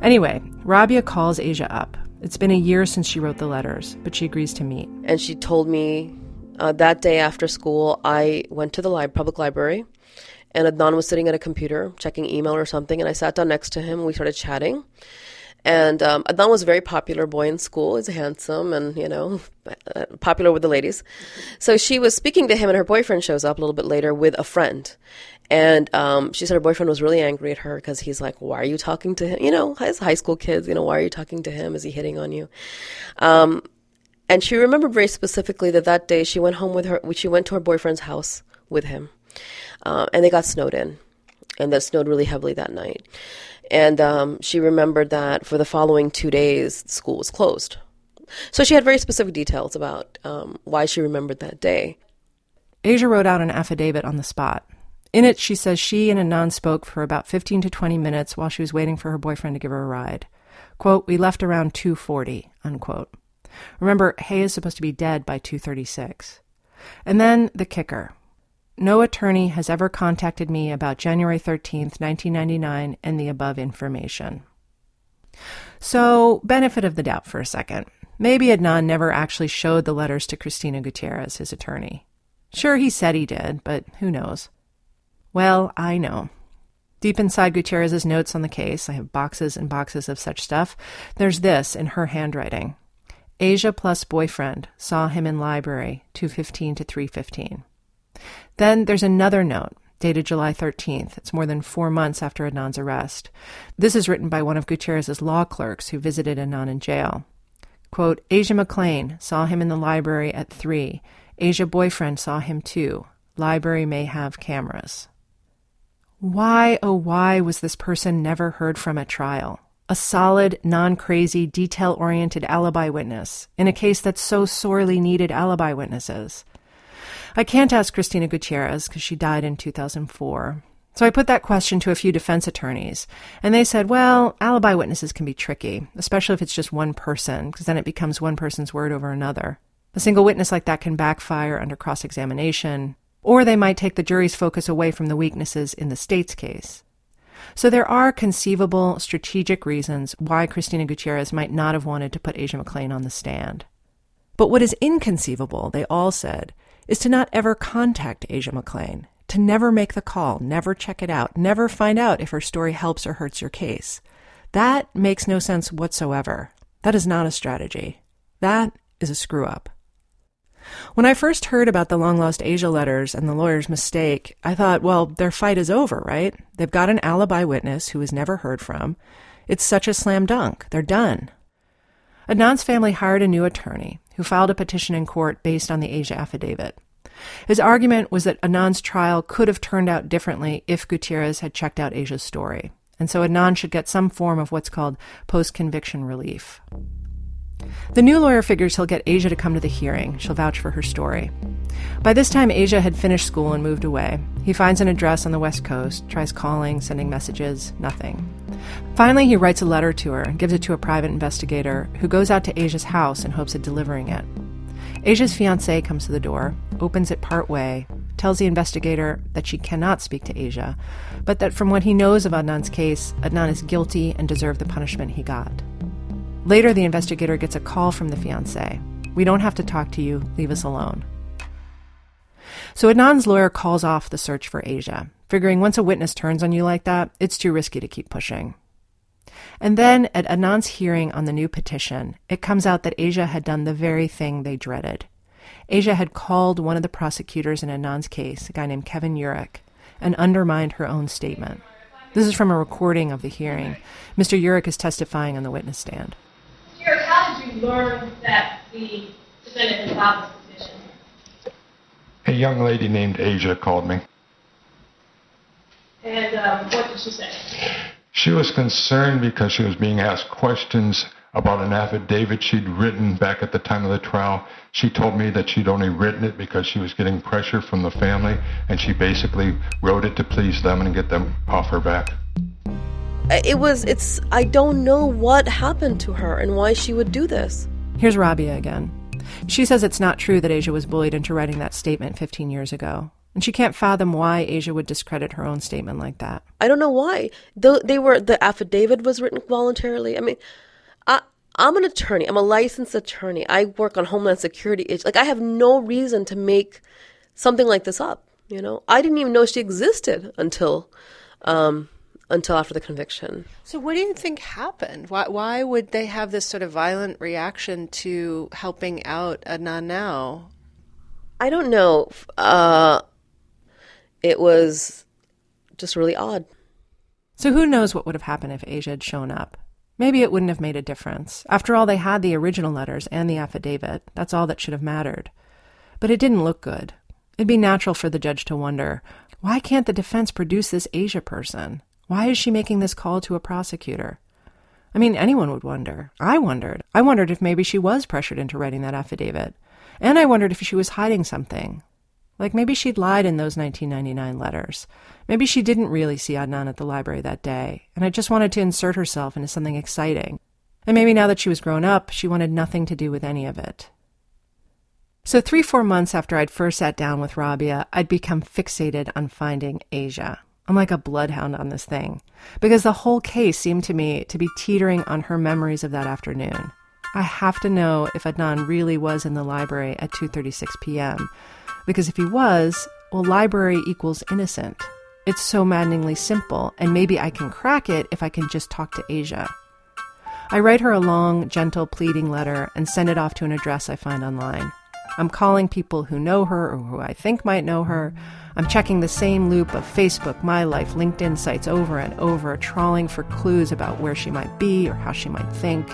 Anyway, Rabia calls Asia up. It's been a year since she wrote the letters, but she agrees to meet. And she told me uh, that day after school, I went to the li- public library and Adnan was sitting at a computer checking email or something, and I sat down next to him. And We started chatting, and um, Adnan was a very popular boy in school. He's handsome and you know popular with the ladies. So she was speaking to him, and her boyfriend shows up a little bit later with a friend. And um, she said her boyfriend was really angry at her because he's like, "Why are you talking to him? You know, as high school kids, you know, why are you talking to him? Is he hitting on you?" Um, and she remembered very specifically that that day she went home with her. She went to her boyfriend's house with him, uh, and they got snowed in, and that snowed really heavily that night. And um, she remembered that for the following two days, school was closed. So she had very specific details about um, why she remembered that day. Asia wrote out an affidavit on the spot. In it, she says she and Adnan spoke for about 15 to 20 minutes while she was waiting for her boyfriend to give her a ride. Quote, we left around 2.40, unquote. Remember, Hae is supposed to be dead by 2.36. And then the kicker. No attorney has ever contacted me about January 13th, 1999, and the above information. So, benefit of the doubt for a second. Maybe Adnan never actually showed the letters to Cristina Gutierrez, his attorney. Sure, he said he did, but who knows? Well, I know. Deep inside Gutierrez's notes on the case, I have boxes and boxes of such stuff. There's this in her handwriting. Asia plus boyfriend saw him in library 215 to 315. Then there's another note dated July 13th. It's more than four months after Adnan's arrest. This is written by one of Gutierrez's law clerks who visited Adnan in jail. Quote, Asia McClain saw him in the library at 3. Asia boyfriend saw him too. Library may have cameras. Why, oh, why was this person never heard from at trial? A solid, non crazy, detail oriented alibi witness in a case that so sorely needed alibi witnesses. I can't ask Cristina Gutierrez because she died in 2004. So I put that question to a few defense attorneys, and they said, well, alibi witnesses can be tricky, especially if it's just one person, because then it becomes one person's word over another. A single witness like that can backfire under cross examination, Or they might take the jury's focus away from the weaknesses in the state's case. So there are conceivable strategic reasons why Cristina Gutierrez might not have wanted to put Asia McClain on the stand. But what is inconceivable, they all said, is to not ever contact Asia McClain, to never make the call, never check it out, never find out if her story helps or hurts your case. That makes no sense whatsoever. That is not a strategy. That is a screw up. When I first heard about the long lost Asia letters and the lawyer's mistake, I thought, well, their fight is over, right? They've got an alibi witness who was never heard from. It's such a slam dunk. They're done. Adnan's family hired a new attorney who filed a petition in court based on the Asia affidavit. His argument was that Adnan's trial could have turned out differently if Gutierrez had checked out Asia's story, and so Anand should get some form of what's called post conviction relief. The new lawyer figures he'll get Asia to come to the hearing. She'll vouch for her story. By this time, Asia had finished school and moved away. He finds an address on the West Coast, tries calling, sending messages, nothing. Finally, he writes a letter to her and gives it to a private investigator who goes out to Asia's house in hopes of delivering it. Asia's fiance comes to the door, opens it part way, tells the investigator that she cannot speak to Asia, but that from what he knows of Adnan's case, Adnan is guilty and deserved the punishment he got. Later, the investigator gets a call from the fiance. We don't have to talk to you, leave us alone. So Adnan's lawyer calls off the search for Asia, figuring once a witness turns on you like that, it's too risky to keep pushing. And then at Adnan's hearing on the new petition, it comes out that Asia had done the very thing they dreaded. Asia had called one of the prosecutors in Adnan's case, a guy named Kevin Urick, and undermined her own statement. This is from a recording of the hearing. Mr. Urick is testifying on the witness stand how did you learn that the defendant petition? A young lady named Asia called me. And um, what did she say? She was concerned because she was being asked questions about an affidavit she'd written back at the time of the trial. She told me that she'd only written it because she was getting pressure from the family, and she basically wrote it to please them and get them off her back it was it's i don't know what happened to her and why she would do this here's rabia again she says it's not true that asia was bullied into writing that statement 15 years ago. And she can't fathom why asia would discredit her own statement like that. I don't know why. Though they were the affidavit was written voluntarily. I mean i i'm an attorney. I'm a licensed attorney. I work on homeland security. Issues. like i have no reason to make something like this up you know? I didn't even know she existed until um until after the conviction. So, what do you think happened? Why, why would they have this sort of violent reaction to helping out a Adnan now? I don't know. Uh, it was just really odd. So, who knows what would have happened if Asia had shown up? Maybe it wouldn't have made a difference. After all, they had the original letters and the affidavit. That's all that should have mattered. But it didn't look good. It'd be natural for the judge to wonder why can't the defense produce this Asia person? Why is she making this call to a prosecutor? I mean, anyone would wonder. I wondered. I wondered if maybe she was pressured into writing that affidavit. And I wondered if she was hiding something. Like maybe she'd lied in those 1999 letters. Maybe she didn't really see Adnan at the library that day, and I just wanted to insert herself into something exciting. And maybe now that she was grown up, she wanted nothing to do with any of it. So, three, four months after I'd first sat down with Rabia, I'd become fixated on finding Asia. I'm like a bloodhound on this thing because the whole case seemed to me to be teetering on her memories of that afternoon. I have to know if Adnan really was in the library at 2:36 p.m. because if he was, well library equals innocent. It's so maddeningly simple and maybe I can crack it if I can just talk to Asia. I write her a long, gentle, pleading letter and send it off to an address I find online. I'm calling people who know her or who I think might know her. I'm checking the same loop of Facebook, My Life, LinkedIn sites over and over, trawling for clues about where she might be or how she might think.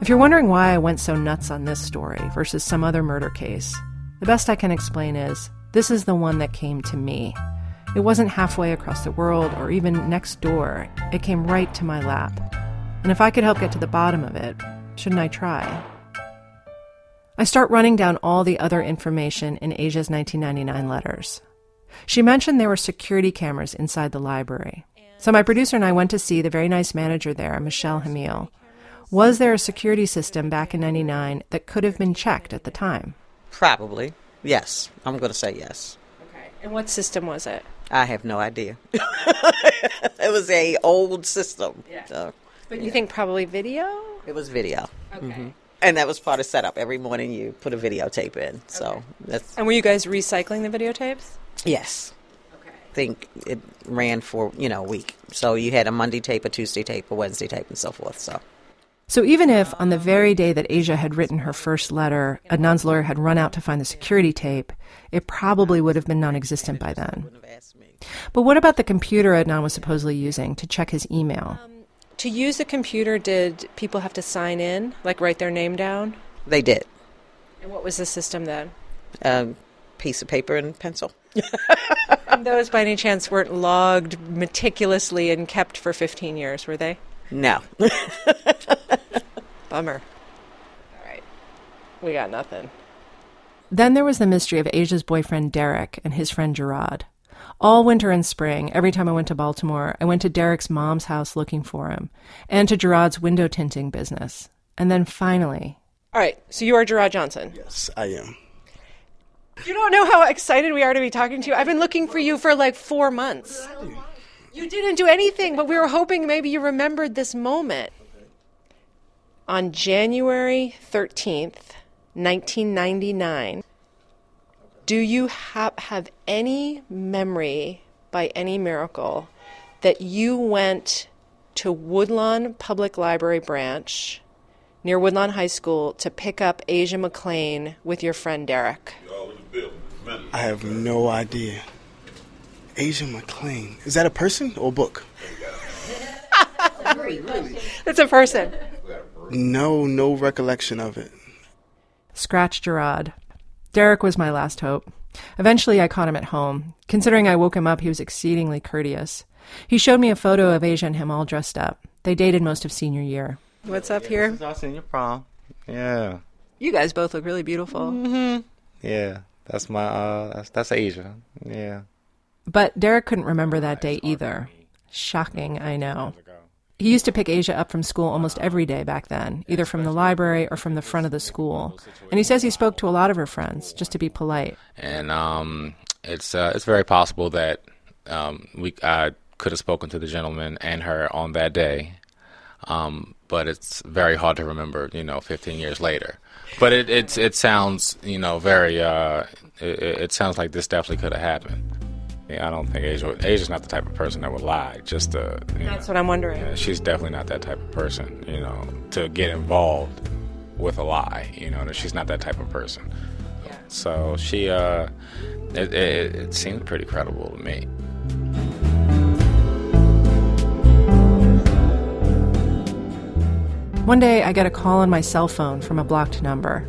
If you're wondering why I went so nuts on this story versus some other murder case, the best I can explain is this is the one that came to me. It wasn't halfway across the world or even next door, it came right to my lap. And if I could help get to the bottom of it, shouldn't I try? I start running down all the other information in Asia's 1999 letters. She mentioned there were security cameras inside the library. So my producer and I went to see the very nice manager there, Michelle Hamil. Was there a security system back in 99 that could have been checked at the time? Probably. Yes. I'm going to say yes. Okay. And what system was it? I have no idea. it was a old system. Yeah. So, But you think probably video? it was video. Okay. Mhm. And that was part of setup. Every morning you put a videotape in. So that's And were you guys recycling the videotapes? yes. Okay. I think it ran for you know a week. So you had a Monday tape, a Tuesday tape, a Wednesday tape, and so forth. So So even if on the very day that Asia had written her first letter, Adnan's lawyer had run out to find the security tape, it probably would have been non existent by then. But what about the computer Adnan was supposedly using to check his email? To use a computer, did people have to sign in, like write their name down? they did And what was the system then? a piece of paper and pencil. And those, by any chance, weren't logged meticulously and kept for 15 years, were they? No. Bummer. All right. We got nothing. Then there was the mystery of Asia's boyfriend Derek and his friend Gerard. All winter and spring, every time I went to Baltimore, I went to Derek's mom's house looking for him, and to Gerard's window tinting business. And then finally, All right. So you are Gerard Johnson. Yes, I am. You don't know how excited we are to be talking to you. I've been looking for you for like four months. You didn't do anything, but we were hoping maybe you remembered this moment. On January 13th, 1999, do you ha- have any memory, by any miracle, that you went to Woodlawn Public Library branch near Woodlawn High School to pick up Asia McClain with your friend Derek? I have no idea. Asia McClain. Is that a person or a book? It's a person. No, no recollection of it. scratch Gerard. Derek was my last hope. Eventually, I caught him at home. Considering I woke him up, he was exceedingly courteous. He showed me a photo of Asia and him all dressed up. They dated most of senior year. What's up here? This is our senior prom. Yeah, You guys both look really beautiful. Mm-hmm. yeah. That's my uh. That's that's Asia. Yeah. But Derek couldn't remember that day either. Shocking, I know. He used to pick Asia up from school almost every day back then, either from the library or from the front of the school. And he says he spoke to a lot of her friends, just to be polite. and um, it's uh, it's very possible that um, we I could have spoken to the gentleman and her on that day, um, but it's very hard to remember, you know, 15 years later. But it it's it sounds you know very uh, it, it sounds like this definitely could have happened. Yeah, I don't think Asia Asia's not the type of person that would lie just to. You That's what I'm wondering. yeah, she's definitely not that type of person, you know, to get involved with a lie. You know, she's not that type of person. So she, uh, it, it, it seemed pretty credible to me. One day, I get a call on my cell phone from a blocked number.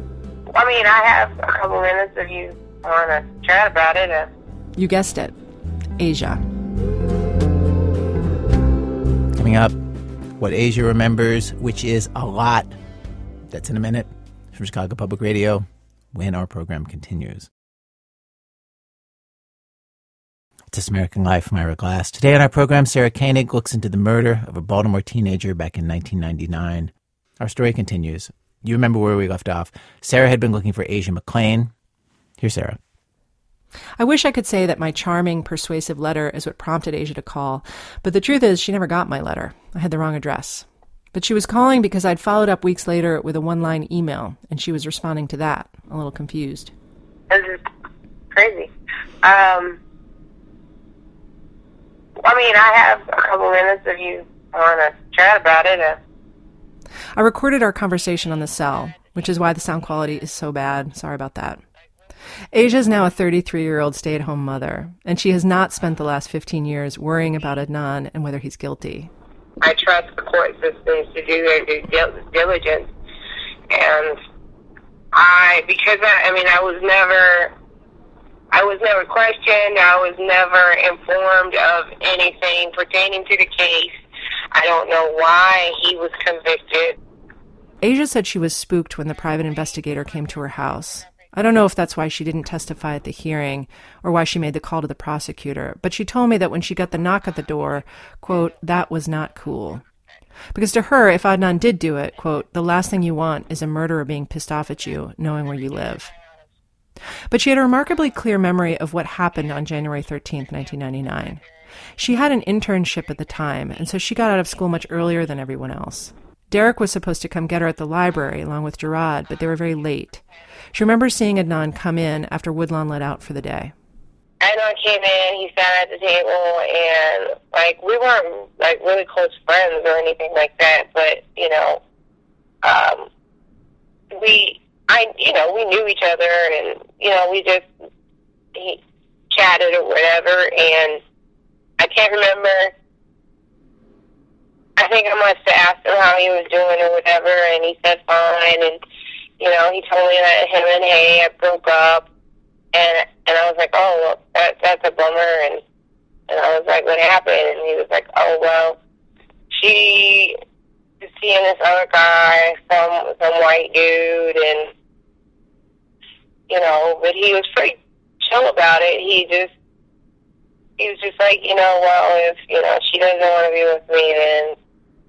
I mean, I have a couple minutes if you want to chat about it. You guessed it, Asia. Coming up, what Asia remembers, which is a lot. That's in a minute from Chicago Public Radio when our program continues. It's This American Life. I'm Ira Glass. Today on our program, Sarah Koenig looks into the murder of a Baltimore teenager back in 1999. Our story continues. You remember where we left off. Sarah had been looking for Asia McClain. Here's Sarah. I wish I could say that my charming, persuasive letter is what prompted Asia to call, but the truth is she never got my letter. I had the wrong address. But she was calling because I'd followed up weeks later with a one line email, and she was responding to that, a little confused. this is crazy. Um, I mean, I have a couple minutes if you want to chat about it. I recorded our conversation on the cell, which is why the sound quality is so bad. Sorry about that. Asia is now a 33 year old stay at home mother, and she has not spent the last 15 years worrying about Adnan and whether he's guilty. I trust the court systems to do their due diligence, and I because I, I mean I was never I was never questioned. I was never informed of anything pertaining to the case. I don't know why he was convicted. Asia said she was spooked when the private investigator came to her house. I don't know if that's why she didn't testify at the hearing or why she made the call to the prosecutor, but she told me that when she got the knock at the door, quote, that was not cool. Because to her, if Adnan did do it, quote, the last thing you want is a murderer being pissed off at you, knowing where you live. But she had a remarkably clear memory of what happened on January 13th, 1999. She had an internship at the time, and so she got out of school much earlier than everyone else. Derek was supposed to come get her at the library along with Gerard, but they were very late. She remembers seeing Adnan come in after Woodlawn let out for the day. Adnan came in, he sat at the table, and like we weren't like really close friends or anything like that, but you know, um, we, I, you know, we knew each other, and you know, we just he chatted or whatever, and I can't remember. I think I must have asked him how he was doing or whatever, and he said fine, and you know, he told me that him and Hae broke up, and and I was like, oh, well, that that's a bummer, and and I was like, what happened? And he was like, oh well, she is seeing this other guy, some some white dude, and you know, but he was pretty chill about it. He just he was just like, you know, well, if you know she doesn't want to be with me, then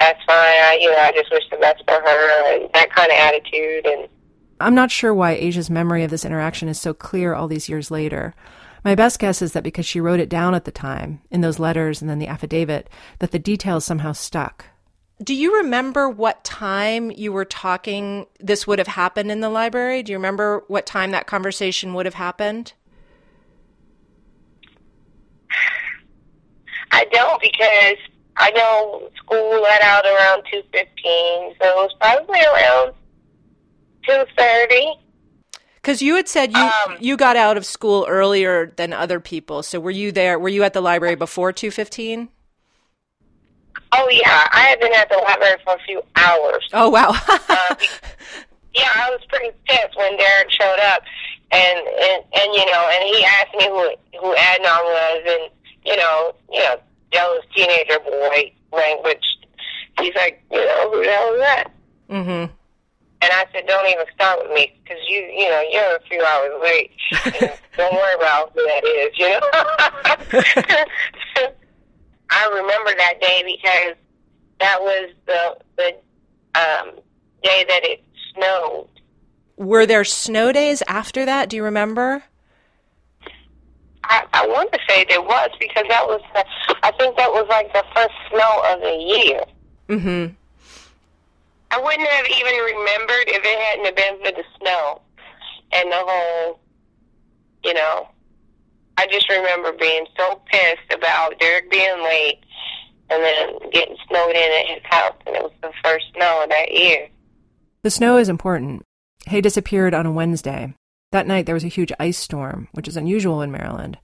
that's fine. I, you know, I just wish the best for her, and that kind of attitude, and I'm not sure why Asia's memory of this interaction is so clear all these years later. My best guess is that because she wrote it down at the time, in those letters and then the affidavit, that the details somehow stuck. Do you remember what time you were talking this would have happened in the library? Do you remember what time that conversation would have happened? I don't because I know school let out around two fifteen, so it was probably around two thirty. Because you had said you um, you got out of school earlier than other people. So were you there? Were you at the library before two fifteen? Oh yeah, I had been at the library for a few hours. Oh wow. uh, yeah, I was pretty pissed when Derek showed up, and and and you know, and he asked me who who Adnan was, and you know, you know, jealous teenager boy language. He's like, you know, who the hell is that? Mm-hmm. And I said, don't even start with me because you, you know, you're a few hours late. don't worry about who that is, you know. I remember that day because that was the the um, day that it snowed. Were there snow days after that? Do you remember? I, I want to say there was because that was, the, I think that was like the first snow of the year. Mm-hmm. I wouldn't have even remembered if it hadn't have been for the snow and the whole, you know. I just remember being so pissed about Derek being late and then getting snowed in at his house, and it was the first snow of that year. The snow is important. Hae disappeared on a Wednesday. That night there was a huge ice storm, which is unusual in Maryland.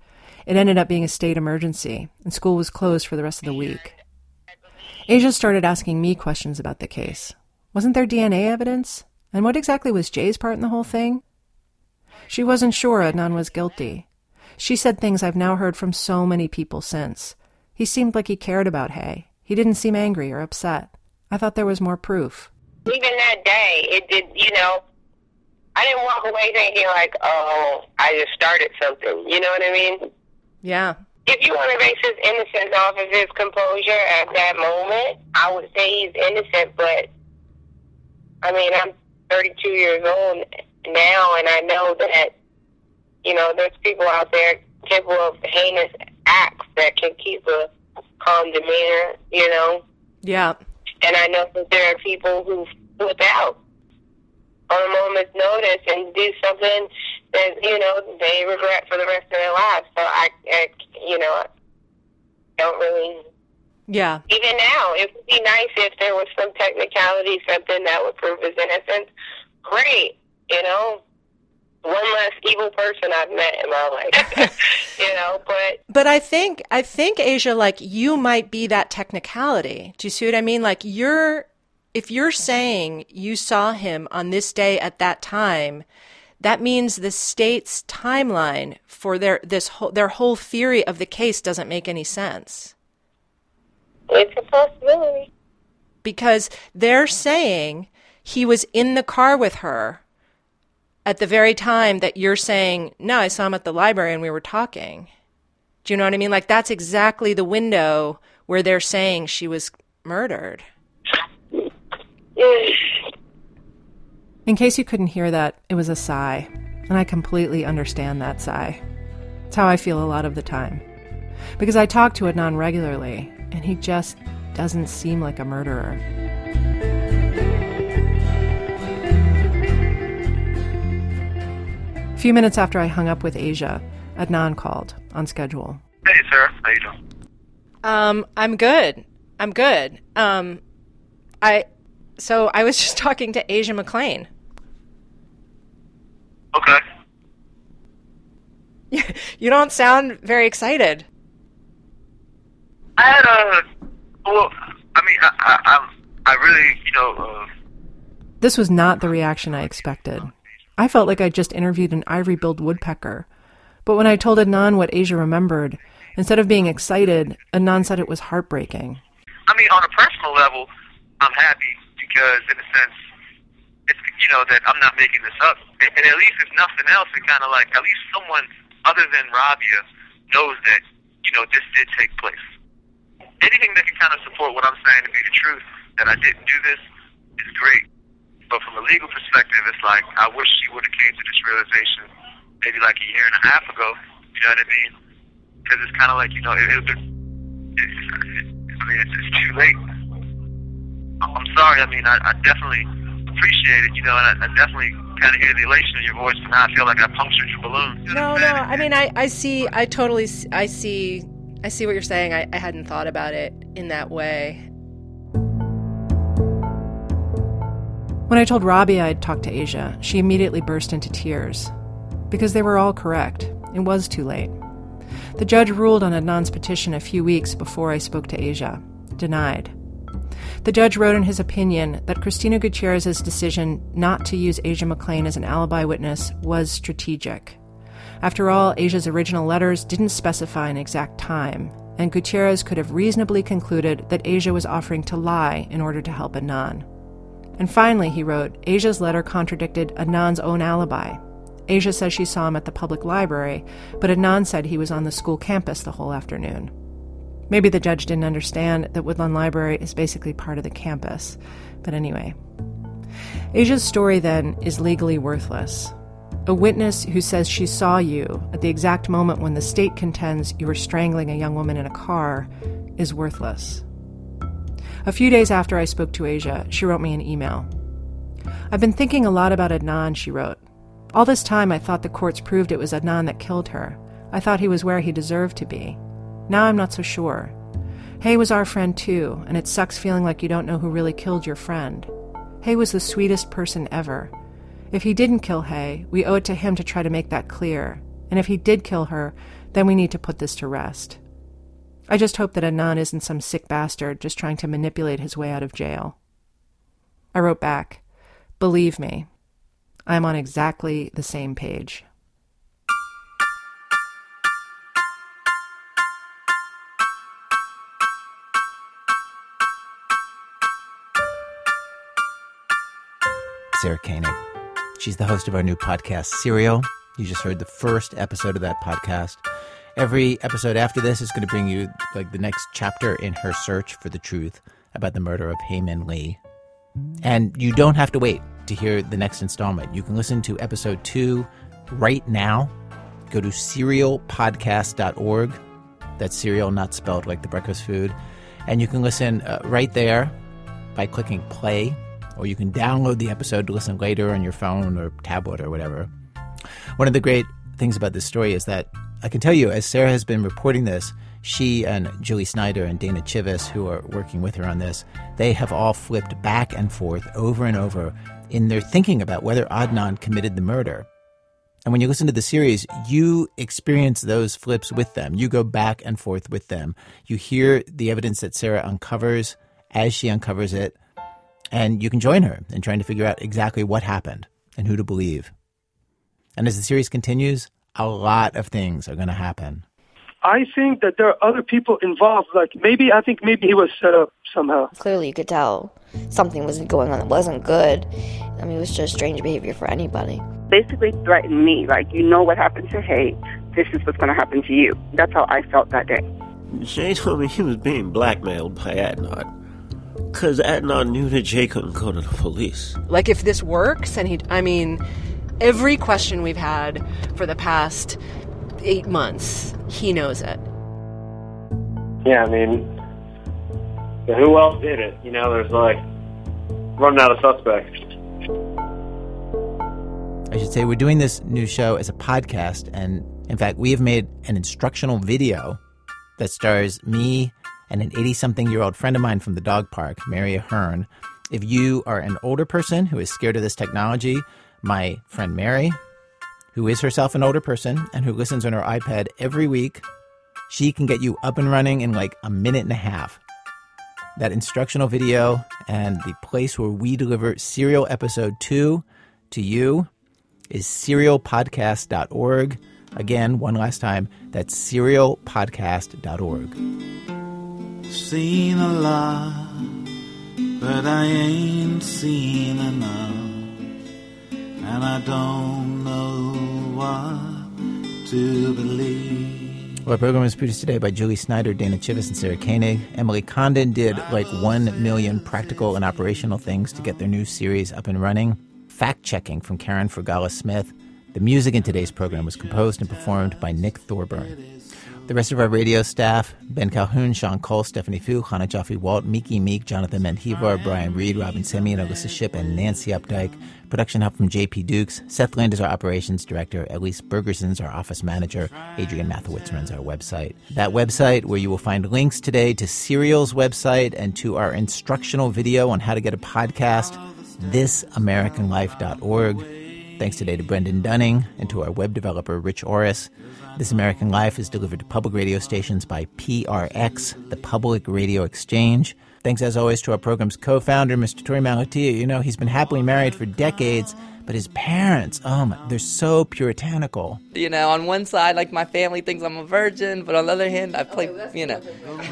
It ended up being a state emergency, and school was closed for the rest of the week. Asia started asking me questions about the case. Wasn't there DNA evidence? And what exactly was Jay's part in the whole thing? She wasn't sure Adnan was guilty. She said things I've now heard from so many people since. He seemed like he cared about Hae. He didn't seem angry or upset. I thought there was more proof. Even that day, it did, you know, I didn't walk away thinking like, oh, I just started something. You know what I mean? Yeah. If you want to base his innocence off of his composure at that moment, I would say he's innocent. But I mean, I'm 32 years old now, and I know that you know there's people out there capable of heinous acts that can keep a calm demeanor. You know. Yeah. And I know that there are people who flip out on a moment's notice and do something that you know they regret for the rest of their lives. So I, I you know, don't really. Yeah. Even now, it would be nice if there was some technicality, something that would prove his innocence. Great, you know. One less evil person I've met in my life, you know. But but I think I think Asia, like you might be that technicality. Do you see what I mean? Like you're if you're saying you saw him on this day at that time, that means the state's timeline for their this whole, their whole theory of the case doesn't make any sense. It's a possibility. Because they're saying he was in the car with her at the very time that you're saying, no, I saw him at the library and we were talking. Do you know what I mean? Like that's exactly the window where they're saying she was murdered. In case you couldn't hear that, it was a sigh. And I completely understand that sigh. It's how I feel a lot of the time. Because I talk to Adnan regularly, and he just doesn't seem like a murderer. A few minutes after I hung up with Asia, Adnan called on schedule. Hey, Sarah. How you doing? Um, I'm good. I'm good. Um, I so I was just talking to Asia McClain. Okay. You don't sound very excited. I had a well. I mean, I I, I, I really, you know, uh, This was not the reaction I expected. I felt like I'd just interviewed an ivory billed woodpecker. But when I told Adnan what Asia remembered, instead of being excited, Adnan said it was heartbreaking. I mean, on a personal level, I'm happy because, in a sense, it's you know that I'm not making this up, and, and at least if nothing else, it kind of like at least someone other than Rabia knows that you know this did take place. Anything that can kind of support what I'm saying to be the truth that I didn't do this is great. But from a legal perspective, it's like I wish she would have came to this realization maybe like a year and a half ago. You know what I mean? Because it's kind of like you know it, it, it's, I mean it's, it's too late. I'm sorry. I mean I, I definitely appreciate it. You know, and I, I definitely kind of hear the elation in your voice, and now I feel like I punctured your balloon. No, no. I mean, I, I see. I totally. I see. I see what you're saying. I, I hadn't thought about it in that way. When I told Rabia I'd talked to Asia, she immediately burst into tears. Because they were all correct. It was too late. The judge ruled on Adnan's petition a few weeks before I spoke to Asia. Denied. The judge wrote in his opinion that Cristina Gutierrez's decision not to use Asia McClain as an alibi witness was strategic. After all, Asia's original letters didn't specify an exact time, and Gutierrez could have reasonably concluded that Asia was offering to lie in order to help Adnan. And finally, he wrote, Asia's letter contradicted Adnan's own alibi. Asia says she saw him at the public library, but Adnan said he was on the school campus the whole afternoon. Maybe the judge didn't understand that Woodlawn Library is basically part of the campus. But anyway. Asia's story then is legally worthless. A witness who says she saw you at the exact moment when the state contends you were strangling a young woman in a car is worthless. A few days after I spoke to Asia, she wrote me an email. I've been thinking a lot about Adnan, she wrote. All this time I thought the courts proved it was Adnan that killed her. I thought he was where he deserved to be. Now I'm not so sure. Hae was our friend too, and it sucks feeling like you don't know who really killed your friend. Hae was the sweetest person ever. If he didn't kill Hae, we owe it to him to try to make that clear. And if he did kill her, then we need to put this to rest. I just hope that Adnan isn't some sick bastard just trying to manipulate his way out of jail. I wrote back, Believe me, I'm on exactly the same page. Sarah Koenig. She's the host of our new podcast, Serial. You just heard the first episode of that podcast. Every episode after this is going to bring you like the next chapter in her search for the truth about the murder of Hae Min Lee. And you don't have to wait to hear the next installment. You can listen to episode two right now. Go to serialpodcast.org. That's cereal, not spelled like the breakfast food. And you can listen uh, right there by clicking play, or you can download the episode to listen later on your phone or tablet or whatever. One of the great things about this story is that I can tell you, as Sarah has been reporting this, she and Julie Snyder and Dana Chivvis, who are working with her on this, they have all flipped back and forth over and over in their thinking about whether Adnan committed the murder. And when you listen to the series, you experience those flips with them. You go back and forth with them. You hear the evidence that Sarah uncovers as she uncovers it, and you can join her in trying to figure out exactly what happened and who to believe. And as the series continues, a lot of things are going to happen. I think that there are other people involved. Like maybe I think maybe he was set up somehow. Clearly, you could tell something was going on that wasn't good. I mean, it was just strange behavior for anybody. Basically, threatened me. Like, you know what happened to Hae. This is what's going to happen to you. That's how I felt that day. Jay told me he was being blackmailed by Adnan. Because Adnan knew that Jay couldn't go to the police. Like if this works, and he, I mean, Every question we've had for the past eight months, he knows it. Yeah, I mean, who else did it? You know, there's like running out of suspects. I should say we're doing this new show as a podcast, and in fact, we have made an instructional video that stars me and an 80 something year old friend of mine from the dog park, Mary Ahern. If you are an older person who is scared of this technology, my friend Mary, who is herself an older person and who listens on her iPad every week, she can get you up and running in like a minute and a half. That instructional video and the place where we deliver serial episode two to you is serialpodcast.org. Again, one last time, that's serialpodcast.org. Seen a lot, but I ain't seen enough. And I don't know what to believe. Our program was produced today by Julie Snyder, Dana Chivvis, and Sarah Koenig. Emily Condon did like one million practical and operational things to get their new series up and running. Fact checking from Karen Fergala Smith. The music in today's program was composed and performed by Nick Thorburn. The rest of our radio staff Ben Calhoun, Sean Cole, Stephanie Foo, Hannah Jaffe Walt, Miki Meek, Jonathan Menjivar, Brian Reed, Robin and Alissa Shipp, and Nancy Updike. Production help from JP Dukes. Seth Lind is our operations director. Elise Bergerson's our office manager. Adrian Mathewitz runs our website. That website, where you will find links today to Serial's website and to our instructional video on how to get a podcast, thisamericanlife.org. Thanks today to Brendan Dunning and to our web developer, Rich Orris. This American Life is delivered to public radio stations by PRX, the Public Radio Exchange. Thanks, as always, to our program's co founder, Mr. Torey Malatia. You know, he's been happily married for decades, but his parents, oh my, they're so puritanical. You know, on one side, like my family thinks I'm a virgin, but on the other hand, I play, you know.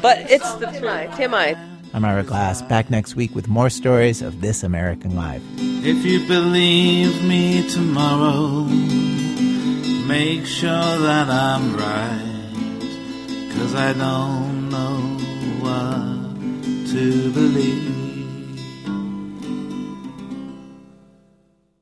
But it's the TMI. TMI. I'm Ira Glass, back next week with more stories of This American Life. If you believe me tomorrow, make sure that I'm right. Cause I don't know what to believe.